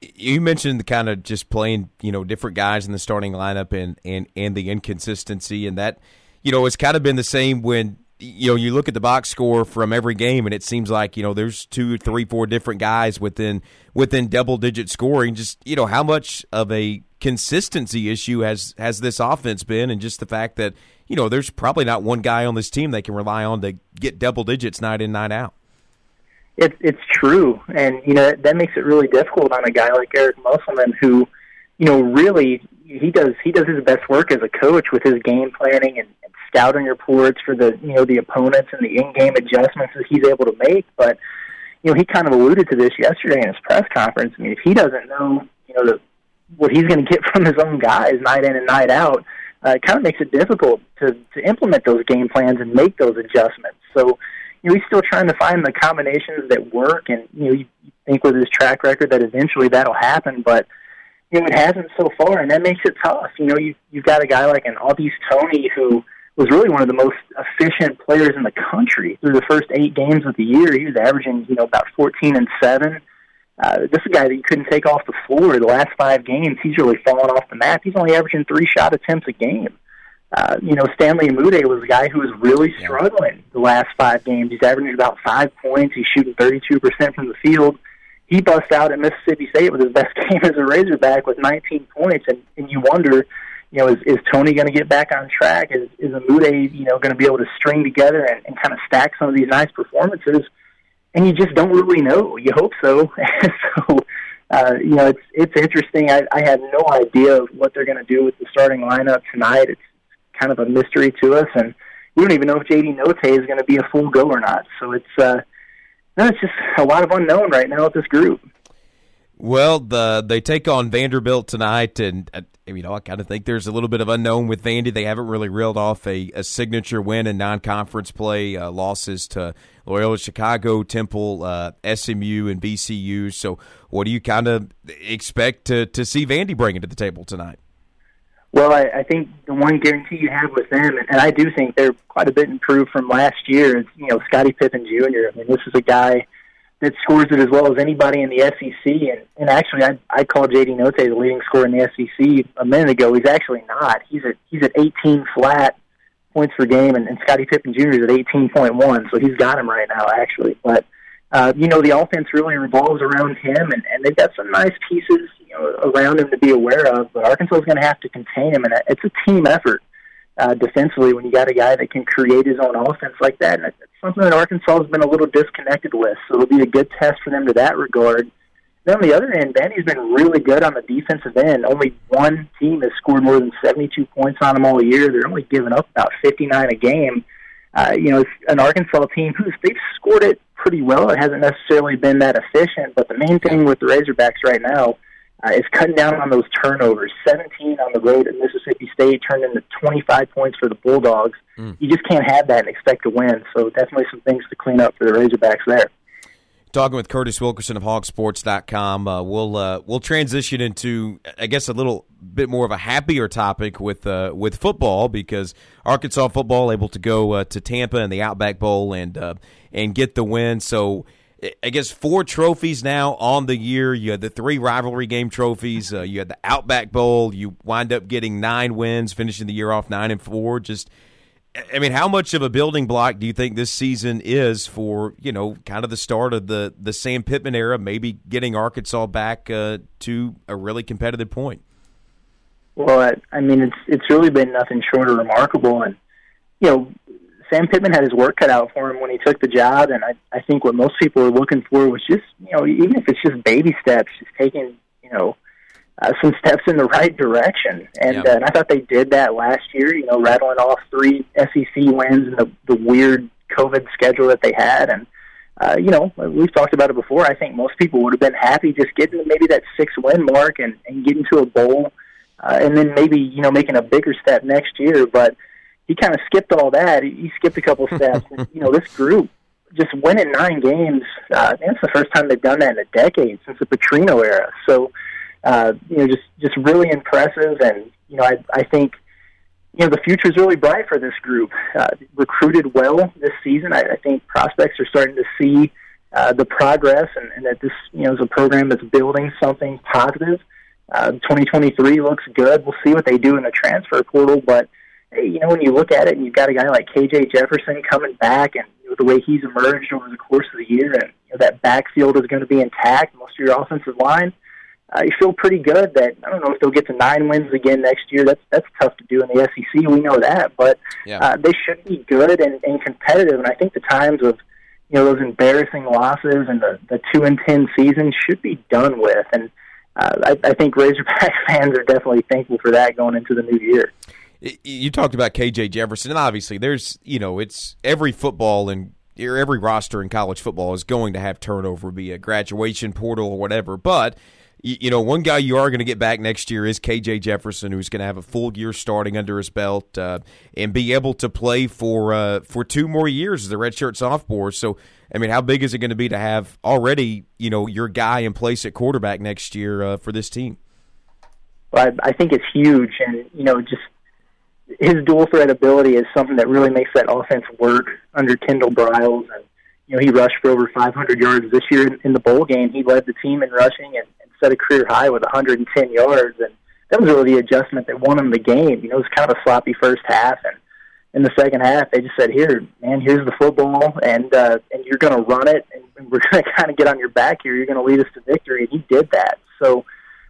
You mentioned the kind of just playing, you know, different guys in the starting lineup and and and the inconsistency, and that, you know, it's kind of been the same when you know you look at the box score from every game and it seems like you know there's two three four different guys within within double digit scoring just you know how much of a consistency issue has has this offense been and just the fact that you know there's probably not one guy on this team they can rely on to get double digits night in night out it's it's true and you know that, makes it really difficult on a guy like Eric Musselman who you know really he does he does his best work as a coach with his game planning and, and scouting reports for the you know the opponents and the in-game adjustments that he's able to make. But you know he kind of alluded to this yesterday in his press conference. I mean, if he doesn't know you know the, what he's going to get from his own guys night in and night out, uh, it kind of makes it difficult to to implement those game plans and make those adjustments. So you know he's still trying to find the combinations that work, and you know you think with his track record that eventually that'll happen, but you know, it hasn't so far, and that makes it tough. You know, you you've got a guy like an Au'Diese Toney who was really one of the most efficient players in the country through the first eight games of the year. He was averaging, you know, about 14 and seven. Uh, this is a guy that you couldn't take off the floor the last five games. He's really fallen off the map. He's only averaging three shot attempts a game. Uh, you know, Stanley Umude was a guy who was really struggling the last five games. He's averaging about five points. He's shooting 32% from the field he busts out at Mississippi State with his best game as a Razorback with 19 points, and, and you wonder, you know, is, is Toney going to get back on track? Is is Umude, you know, going to be able to string together and, and kind of stack some of these nice performances? And you just don't really know. You hope so. so, uh, you know, it's it's interesting. I, I have no idea of what they're going to do with the starting lineup tonight. It's kind of a mystery to us, and we don't even know if JD Notae is going to be a full go or not. So it's uh, no, it's just a lot of unknown right now with this group. Well, the they take on Vanderbilt tonight, and uh, you know I kind of think there's a little bit of unknown with Vandy. They haven't really reeled off a, a signature win in non-conference play, uh, losses to Loyola Chicago, Temple, uh, SMU, and VCU. So, what do you kind of expect to to see Vandy bringing to the table tonight? Well, I, I think the one guarantee you have with them, and I do think they're quite a bit improved from last year, is you know Scottie Pippen Jr. I mean, this is a guy that scores it as well as anybody in the SEC. And, and actually, I I called JD Notae the leading scorer in the SEC a minute ago. He's actually not. He's at he's at 18 flat points per game, and, and Scottie Pippen Jr. is at 18.1. So he's got him right now, actually. But uh, you know, the offense really revolves around him, and, and they've got some nice pieces you know, around him to be aware of. But Arkansas is going to have to contain him, and it's a team effort uh, defensively when you got a guy that can create his own offense like that. And it's something that Arkansas has been a little disconnected with, so it'll be a good test for them to that regard. Then on the other end, Vandy's been really good on the defensive end. Only one team has scored more than 72 points on them all year. They're only giving up about 59 a game. Uh, you know, it's an Arkansas team who's they've scored it pretty well. It hasn't necessarily been that efficient, but the main thing with the Razorbacks right now uh, is cutting down on those turnovers. 17 on the road at Mississippi State turned into 25 points for the Bulldogs. Mm. You just can't have that and expect to win. So definitely some things to clean up for the Razorbacks there. Talking with Curtis Wilkerson of Hawgsports.com, uh, we'll uh, we'll transition into I guess a little bit more of a happier topic with uh, with football because Arkansas football able to go uh, to Tampa in the Outback Bowl and uh, and get the win. So I guess four trophies now on the year. You had the three rivalry game trophies. Uh, you had the Outback Bowl. You wind up getting nine wins, finishing the year off nine and four. Just I mean, how much of a building block do you think this season is for you know kind of the start of the the Sam Pittman era, maybe getting Arkansas back uh, to a really competitive point? Well, I, I mean, it's it's really been nothing short of remarkable, and you know, Sam Pittman had his work cut out for him when he took the job, and I I think what most people were looking for was just you know even if it's just baby steps, just taking you know uh, some steps in the right direction, and, Yeah. uh, and I thought they did that last year. You know, rattling off three SEC wins and the the weird COVID schedule that they had, and uh, you know we've talked about it before. I think most people would have been happy just getting to maybe that six win mark and and getting to a bowl, uh, and then maybe you know making a bigger step next year, but he kind of skipped all that. He, skipped a couple steps. and, you know, this group just winning nine games. Uh, that's the first time they've done that in a decade since the Petrino era. So, uh, you know, just just really impressive. And you know, I I think you know the future is really bright for this group. Uh, recruited well this season. I, I think prospects are starting to see uh, the progress, and, and that this you know is a program that's building something positive. Uh, 2023 looks good. We'll see what they do in the transfer portal, but you know when you look at it, and you've got a guy like KJ Jefferson coming back, and you know, the way he's emerged over the course of the year, and you know, that backfield is going to be intact. Most of your offensive line, uh, you feel pretty good that I don't know if they'll get to nine wins again next year. That's that's tough to do in the SEC. We know that, but Yeah. uh, they should be good and, and competitive. And I think the times of you know those embarrassing losses and the the two and ten seasons should be done with. And uh, I, I think Razorback fans are definitely thankful for that going into the new year. You talked about KJ Jefferson, and obviously, there's you know, it's every football and every roster in college football is going to have turnover, be a graduation portal or whatever. But you know, one guy you are going to get back next year is KJ Jefferson, who's going to have a full year starting under his belt uh, and be able to play for uh, for two more years as a redshirt sophomore. So, I mean, how big is it going to be to have already you know your guy in place at quarterback next year uh, for this team? Well, I, I think it's huge, and you know, just his dual threat ability is something that really makes that offense work under Kendall Briles. And you know, he rushed for over 500 yards this year in, in the bowl game. He led the team in rushing and, and set a career high with 110 yards, and that was really the adjustment that won him the game. You know, it was kind of a sloppy first half, and in the second half, they just said, "Here, man, here's the football, and uh, and you're going to run it, and, we're going to kind of get on your back here. You're going to lead us to victory." And he did that. So,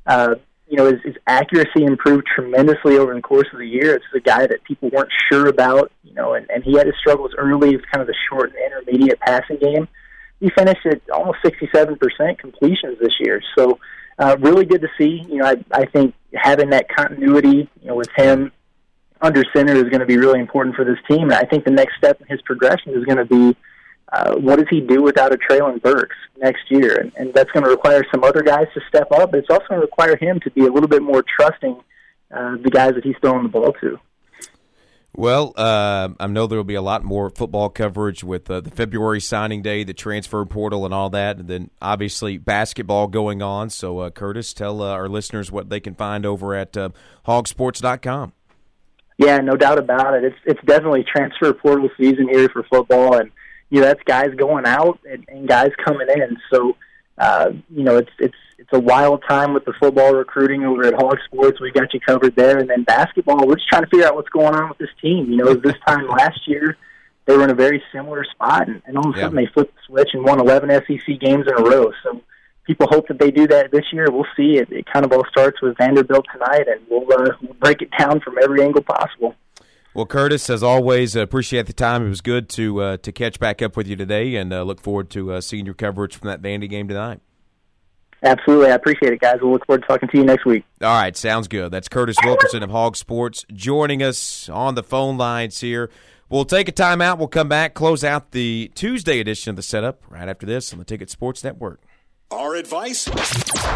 uh, you know, his, his accuracy improved tremendously over the course of the year. It's a guy that people weren't sure about, you know, and, and he had his struggles early with kind of the short and intermediate passing game. He finished at almost 67% completions this year. So, uh, really good to see. You know, I, I think having that continuity, you know, with him under center is going to be really important for this team. And I think the next step in his progression is going to be uh, what does he do without a Treylon Burks next year? And, and that's going to require some other guys to step up, but it's also going to require him to be a little bit more trusting uh, the guys that he's throwing the ball to. Well, uh, I know there will be a lot more football coverage with uh, the February signing day, the transfer portal, and all that, and then obviously basketball going on. So, uh, Curtis, tell uh, our listeners what they can find over at uh, hawgsports.com. Yeah, no doubt about it. It's it's definitely transfer portal season here for football, and you know that's guys going out and, and guys coming in. So uh, you know it's it's it's a wild time with the football recruiting over at Hawg Sports. We got you covered there, and then basketball. We're just trying to figure out what's going on with this team. You know, this time last year they were in a very similar spot, and, and all of a sudden they flipped the switch and won 11 SEC games in a row. So people hope that they do that this year. We'll see. It, it kind of all starts with Vanderbilt tonight, and we'll, uh, we'll break it down from every angle possible. Well, Curtis, as always, uh, appreciate the time. It was good to uh, to catch back up with you today, and uh, look forward to uh, seeing your coverage from that Vandy game tonight. Absolutely. I appreciate it, guys. We'll look forward to talking to you next week. All right, sounds good. That's Curtis Wilkerson of Hawg Sports joining us on the phone lines here. We'll take a timeout. We'll come back, close out the Tuesday edition of the setup right after this on the Ticket Sports Network. Our advice?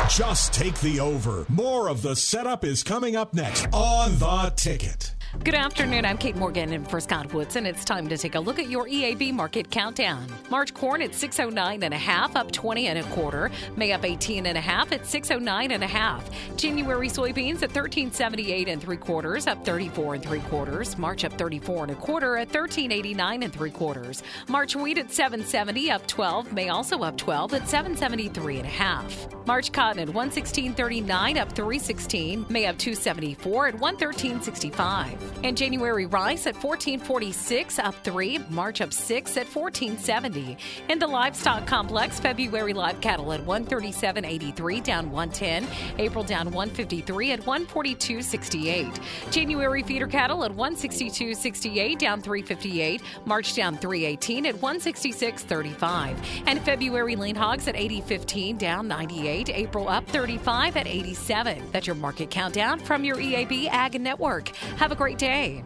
Just take the over. More of the setup is coming up next on the ticket. Good afternoon. I'm Kate Morgan in for Scott Woods, and it's time to take a look at your EAB market countdown. March corn at 609 and a half, up 20 and a quarter. May up 18 and a half at 609 and a half. January soybeans at 1378 and three quarters, up 34 and three quarters. March up 34 and a quarter at 1389 and three quarters. March wheat at 770, up 12. May also up 12 at 773 and a half. March cotton at 116.39, up 316. May up 274 at 113.65. And January rice at 1446 up 3, March up 6 at 1470. In the livestock complex, February live cattle at 137.83 down 110, April down 153 at 142.68. January feeder cattle at 162.68 down 358, March down 318 at 166.35. And February lean hogs at 80.15 down 98, April up 35 at 87. That's your market countdown from your EAB Ag Network. Have a great day.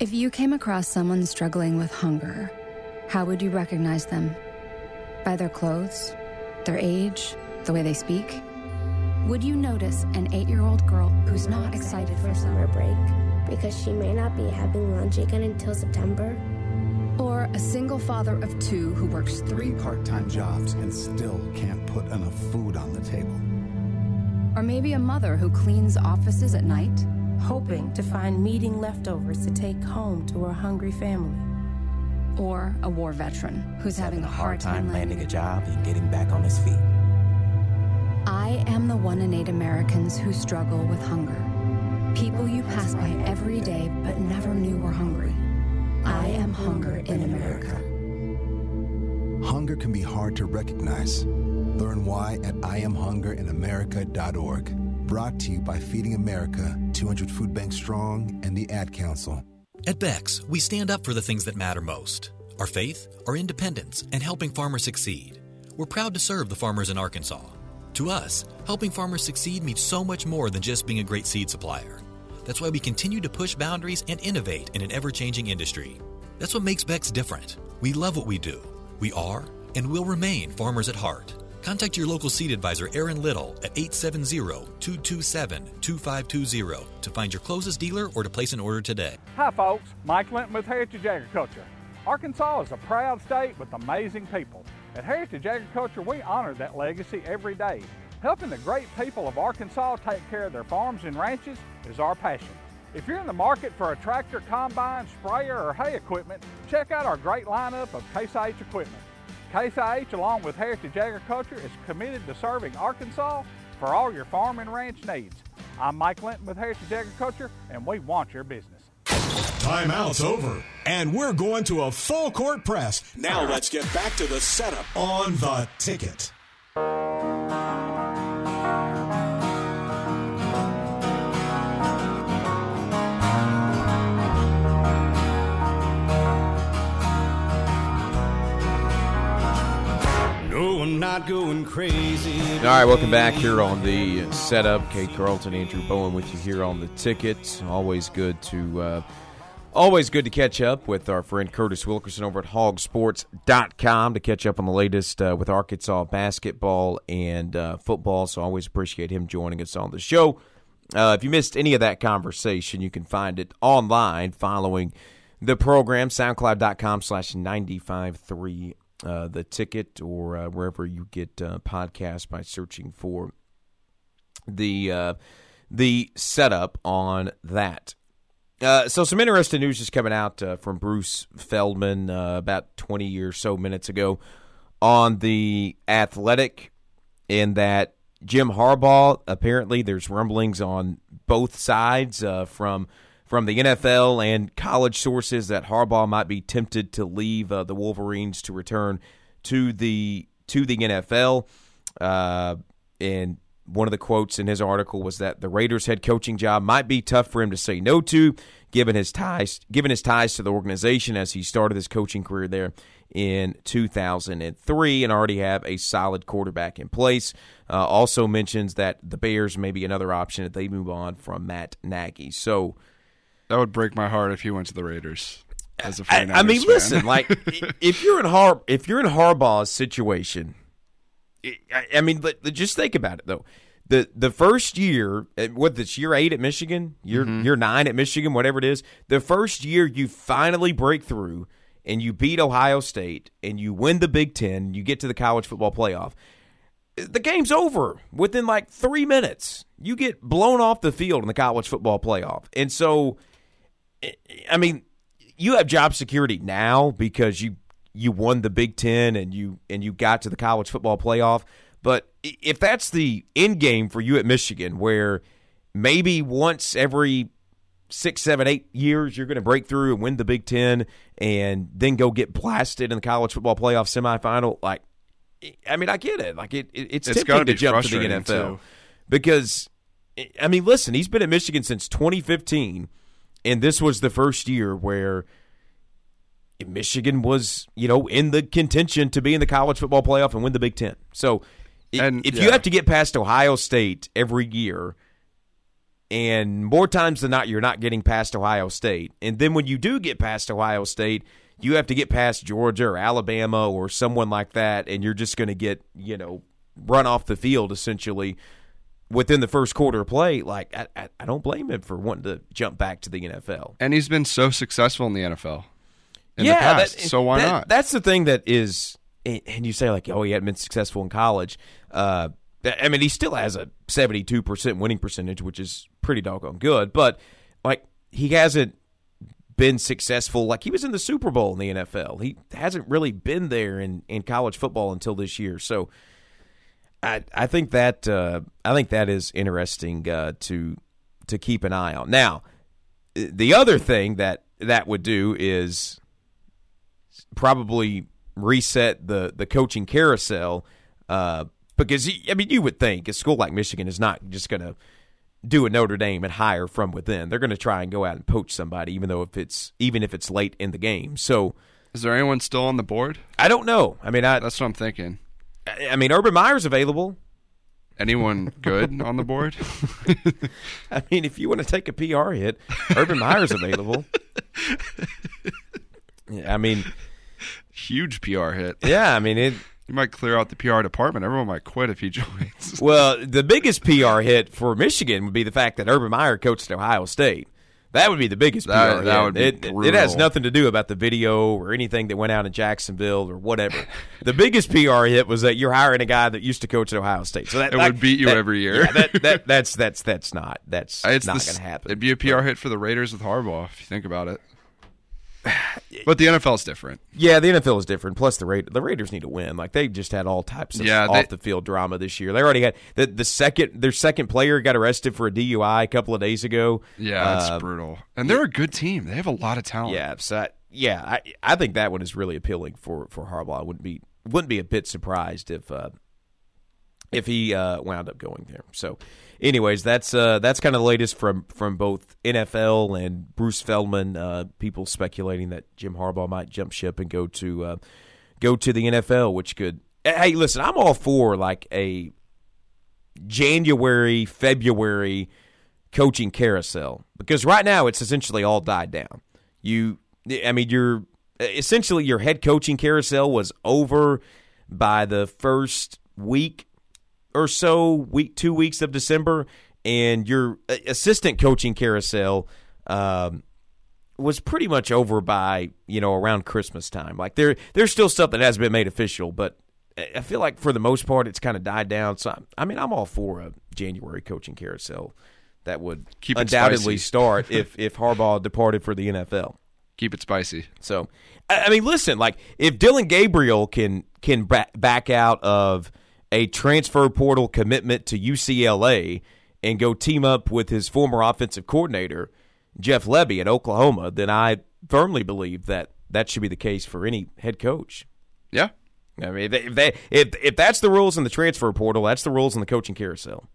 If you came across someone struggling with hunger, how would you recognize them? By their clothes, their age, the way they speak? Would you notice an eight year old girl who's not excited for summer break because she may not be having lunch again until September? Or a single father of two who works three part time jobs and still can't put enough food on the table? Or maybe a mother who cleans offices at night? Hoping to find meeting leftovers to take home to her hungry family. Or a war veteran who's having, having a hard time landing a job and getting back on his feet. I am the one in eight Americans who struggle with hunger. People you pass by every day but never knew were hungry. I am hunger in America. Hunger can be hard to recognize. Learn why at IamHungerInAmerica.org. Brought to you by Feeding America, 200 Food Bank Strong, and the Ad Council. At Beck's, we stand up for the things that matter most our faith, our independence, and helping farmers succeed. We're proud to serve the farmers in Arkansas. To us, helping farmers succeed means so much more than just being a great seed supplier. That's why we continue to push boundaries and innovate in an ever changing industry. That's what makes Beck's different. We love what we do. We are and will remain farmers at heart. Contact your local seed advisor, Aaron Little, at 870 227 2520 to find your closest dealer or to place an order today. Hi, folks. Mike Linton with Heritage Agriculture. Arkansas is a proud state with amazing people. At Heritage Agriculture, we honor that legacy every day. Helping the great people of Arkansas take care of their farms and ranches is our passion. If you're in the market for a tractor, combine, sprayer, or hay equipment, check out our great lineup of Case IH equipment. Case IH, along with Heritage Agriculture, is committed to serving Arkansas for all your farm and ranch needs. I'm Mike Linton with Heritage Agriculture, and we want your business. Timeout's over, and we're going to a full court press. Now let's get back to the setup on the ticket. Going crazy. All right, welcome back here on the setup. Cade Carlton, Andrew Bowen with you here on the ticket. Always good to uh, always good to catch up with our friend Curtis Wilkerson over at hawgsports.com to catch up on the latest uh, with Arkansas basketball and uh, football. So always appreciate him joining us on the show. Uh, if you missed any of that conversation, you can find it online following the program, soundcloud.com slash 953 uh, the ticket or uh, wherever you get uh, podcasts by searching for the uh, the setup on that. Uh, so some interesting news is coming out from Bruce Feldman about 20 or so minutes ago on the Athletic, in that Jim Harbaugh apparently there's rumblings on both sides from from the NFL and college sources that Harbaugh might be tempted to leave uh, the Wolverines to return to the to the NFL. Uh, and one of the quotes in his article was that the Raiders head coaching job might be tough for him to say no to, given his ties given his ties to the organization as he started his coaching career there in 2003 and already have a solid quarterback in place. Uh, also mentions that the Bears may be another option if they move on from Matt Nagy. So that would break my heart if he went to the Raiders. As a I, I mean, fan. listen, like if you're in Har if you're in Harbaugh's situation, I, I mean, just think about it though. The the first year, what this year eight at Michigan, year Mm-hmm. year nine at Michigan, whatever it is, the first year you finally break through and you beat Ohio State and you win the Big Ten, you get to the college football playoff. The game's over within like three minutes. You get blown off the field in the college football playoff, and so I mean, you have job security now because you you won the Big Ten and you and you got to the college football playoff. But if that's the end game for you at Michigan, where maybe once every six, seven, eight years, you're going to break through and win the Big Ten, and then go get blasted in the college football playoff semifinal. Like, I mean, I get it. Like, it, it it's, It's tempting gotta jump to the NFL too. because, I mean, listen, he's been at Michigan since 2015, and this was the first year where Michigan was, you know, in the contention to be in the college football playoff and win the Big Ten. So, And, if yeah. you have to get past Ohio State every year, and more times than not, you're not getting past Ohio State, and then when you do get past Ohio State, you have to get past Georgia or Alabama or someone like that, and you're just going to get, you know, run off the field essentially within the first quarter of play. Like, I, I, I don't blame him for wanting to jump back to the NFL. And he's been so successful in the NFL in yeah, the past. that- so why that- not? That's the thing that is, and you say like, oh, he hadn't been successful in college. Uh, I mean, he still has a seventy-two percent winning percentage, which is pretty doggone good. But like, he hasn't been successful. Like he was in the Super Bowl in the NFL. He hasn't really been there in in college football until this year. So. I, I think that uh, I think that is interesting uh, to to keep an eye on. Now, the other thing that that would do is probably reset the the coaching carousel uh, because I mean you would think a school like Michigan is not just going to do a Notre Dame and hire from within. They're going to try and go out and poach somebody, even though if it's even if it's late in the game. So, is there anyone still on the board? I don't know. I mean, I, that's what I'm thinking. I, mean, Urban Meyer's available. Anyone good on the board? I mean, if you want to take a PR hit, Urban Meyer's available. Yeah, I mean, huge PR hit. Yeah, I mean it. You might clear out the PR department. Everyone might quit if he joins. Well, the biggest PR hit for Michigan would be the fact that Urban Meyer coached at Ohio State. That would be the biggest That- PR that hit. would be it, it- has nothing to do about the video or anything that went out in Jacksonville or whatever. the biggest PR hit was that you're hiring a guy that used to coach at Ohio State. So that It would beat you that- every year. Yeah, that, that, that's that's that's not that's It's not going to happen. It'd be a PR hit for the Raiders with Harbaugh if you think about it. But the NFL's different. Yeah, the NFL is different. Plus, the Ra- the Raiders need to win. Like they've just had all types of Yeah, they- off the field drama this year. They already had the the second their second player got arrested for a DUI a couple of days ago. Yeah, Uh, brutal. And they're a good team. They have a lot of talent. Yeah, so I, yeah, I I think that one is really appealing for for Harbaugh. I wouldn't be wouldn't be a bit surprised if uh, if he uh, wound up going there. So, anyways, that's uh, that's kind of the latest from from both NFL and Bruce Feldman. Uh, people speculating that Jim Harbaugh might jump ship and go to uh, go to the NFL, which could. Hey, listen, I'm all for like a January, February coaching carousel because right now it's essentially all died down. You, I mean, you're essentially your head coaching carousel was over by the first week or so, week two weeks of December, and your assistant coaching carousel um, was pretty much over by you know around Christmas time. Like there, there's still stuff that hasn't been made official, but I feel like for the most part it's kind of died down. So I- I mean, I'm all for a January coaching carousel that would Keep undoubtedly spicy. start if if Harbaugh departed for the NFL. Keep it spicy. So, I I mean, listen, like if Dillon Gabriel can can back out of a transfer portal commitment to UCLA and go team up with his former offensive coordinator Jeff Lebby at Oklahoma, then I firmly believe that that should be the case for any head coach. Yeah. I mean, if they, if, they, if if that's the rules in the transfer portal, that's the rules in the coaching carousel.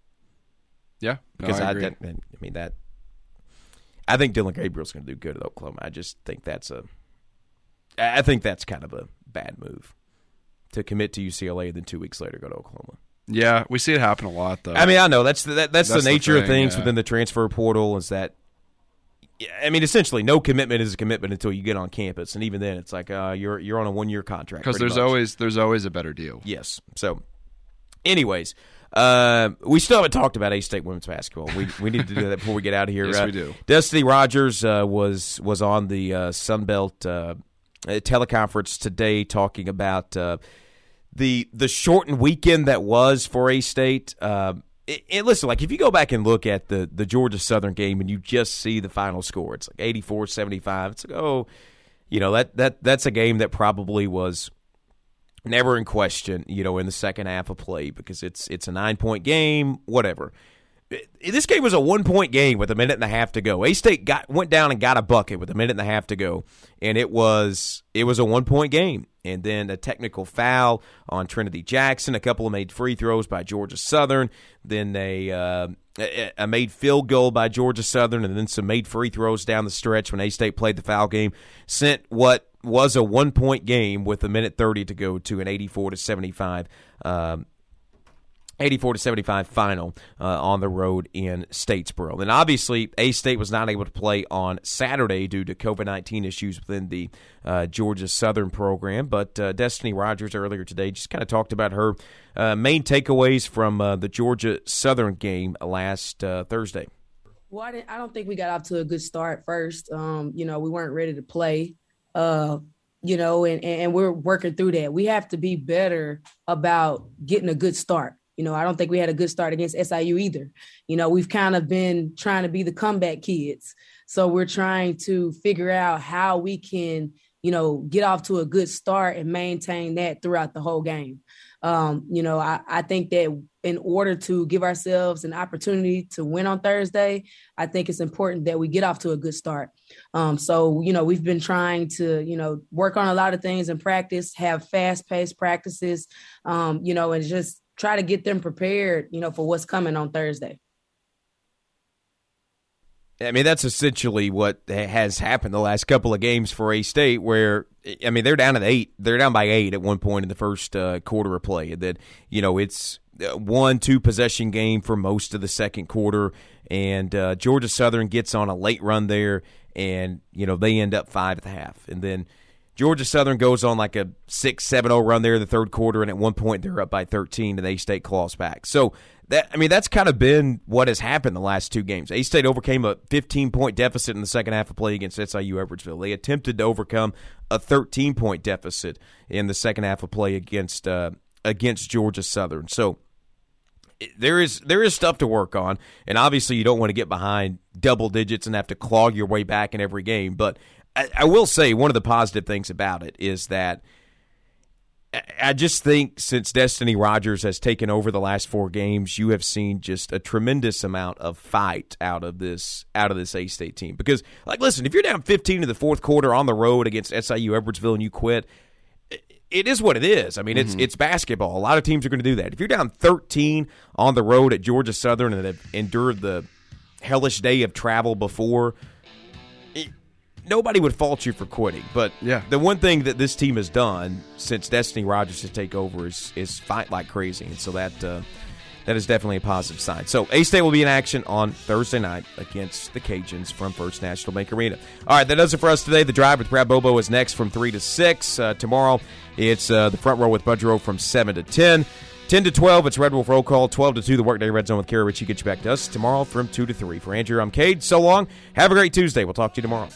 Yeah, no, because I I, that, I mean that. I think Dillon Gabriel's going to do good at Oklahoma. I just think that's a. I think that's kind of a bad move to commit to UCLA and then two weeks later go to Oklahoma. Yeah, we see it happen a lot though. I mean, I know that's the, that, that's, That's the the nature of things yeah. within the transfer portal. Is that, I mean, essentially, no commitment is a commitment until you get on campus, and even then, it's like uh, you're you're on a one year contract because there's much. always there's always a better deal. Yes. So, anyways, uh, we still haven't talked about A State women's basketball. We we need to do that before we get out of here. Yes, Uh, we do. Destinee Rogers uh, was was on the uh, Sunbelt uh, uh, teleconference today talking about uh, the the shortened weekend that was for A State. Uh, and- and listen, like if you go back and look at the the Georgia Southern game and you just see the final score, it's like 84-75. It's like, oh, you know, that that that's a game that probably was never in question, you know, in the second half of play because it's it's a nine point game, whatever. This game was a one point game with a minute and a half to go. A State got went down and got a bucket with a minute and a half to go, and it was it was a one point game. And then a technical foul on Trinity Jackson, a couple of made free throws by Georgia Southern, then they uh, a made field goal by Georgia Southern, and then some made free throws down the stretch when A State played the foul game. Sent what was a one point game with a minute thirty to go to an eighty four to seventy five. Um, 84 to 75 final uh, on the road in Statesboro. And obviously, A State was not able to play on Saturday due to COVID 19 issues within the uh, Georgia Southern program. But uh, Destinee Rogers earlier today just kind of talked about her uh, main takeaways from uh, the Georgia Southern game last uh, Thursday. Well, I, I, don't think we got off to a good start first. Um, you know, we weren't ready to play. you know, and, and we're working through that. We have to be better about getting a good start you know, I don't think we had a good start against SIU either. You know, we've kind of been trying to be the comeback kids. So we're trying to figure out how we can, you know, get off to a good start and maintain that throughout the whole game. Um, you know, I, I think that in order to give ourselves an opportunity to win on Thursday, I think it's important that we get off to a good start. Um, so, you know, we've been trying to, you know, work on a lot of things in practice, have fast paced practices, um, you know, and just try to get them prepared, you know, for what's coming on Thursday. I mean, that's essentially what has happened the last couple of games for A State, where I mean they're down at eight, they're down by eight at one point in the first uh, quarter of play, then you know it's uh, one two possession game for most of the second quarter, and uh, Georgia Southern gets on a late run there, and you know they end up five at the half, and then Georgia Southern goes on like a 6 7 0 run there in the third quarter, and at one point they're up by 13, and A State claws back. So, that I mean, that's kind of been what has happened the last two games. A State overcame a 15 point deficit in the second half of play against SIU Edwardsville. They attempted to overcome a 13 point deficit in the second half of play against uh, against Georgia Southern. So, there is there is stuff to work on, and obviously you don't want to get behind double digits and have to claw your way back in every game. But I, I will say one of the positive things about it is that I just think since Destinee Rogers has taken over the last four games, you have seen just a tremendous amount of fight out of this out of this A State team. Because, like, listen, if you're down 15 in the fourth quarter on the road against SIU Edwardsville and you quit, it is what it is. I mean, it's mm-hmm. it's basketball. A lot of teams are going to do that. If you're down 13 on the road at Georgia Southern and have endured the hellish day of travel before, nobody would fault you for quitting. But yeah. the one thing that this team has done since Destinee Rogers to take over is is fight like crazy, and so that uh, that is definitely a positive sign. So A State will be in action on Thursday night against the Cajuns from First National Bank Arena. All right, that does it for us today. The drive with Brad Bobo is next from three to six uh, tomorrow. It's uh, the front row with Budrow from seven to ten. 10 to 12, it's Red Wolf Roll Call. 12 to 2, the Workday Red Zone with Kara Ritchie. Get you back to us tomorrow from 2 to 3. For Andrew, I'm Cade. So long. Have a great Tuesday. We'll talk to you tomorrow.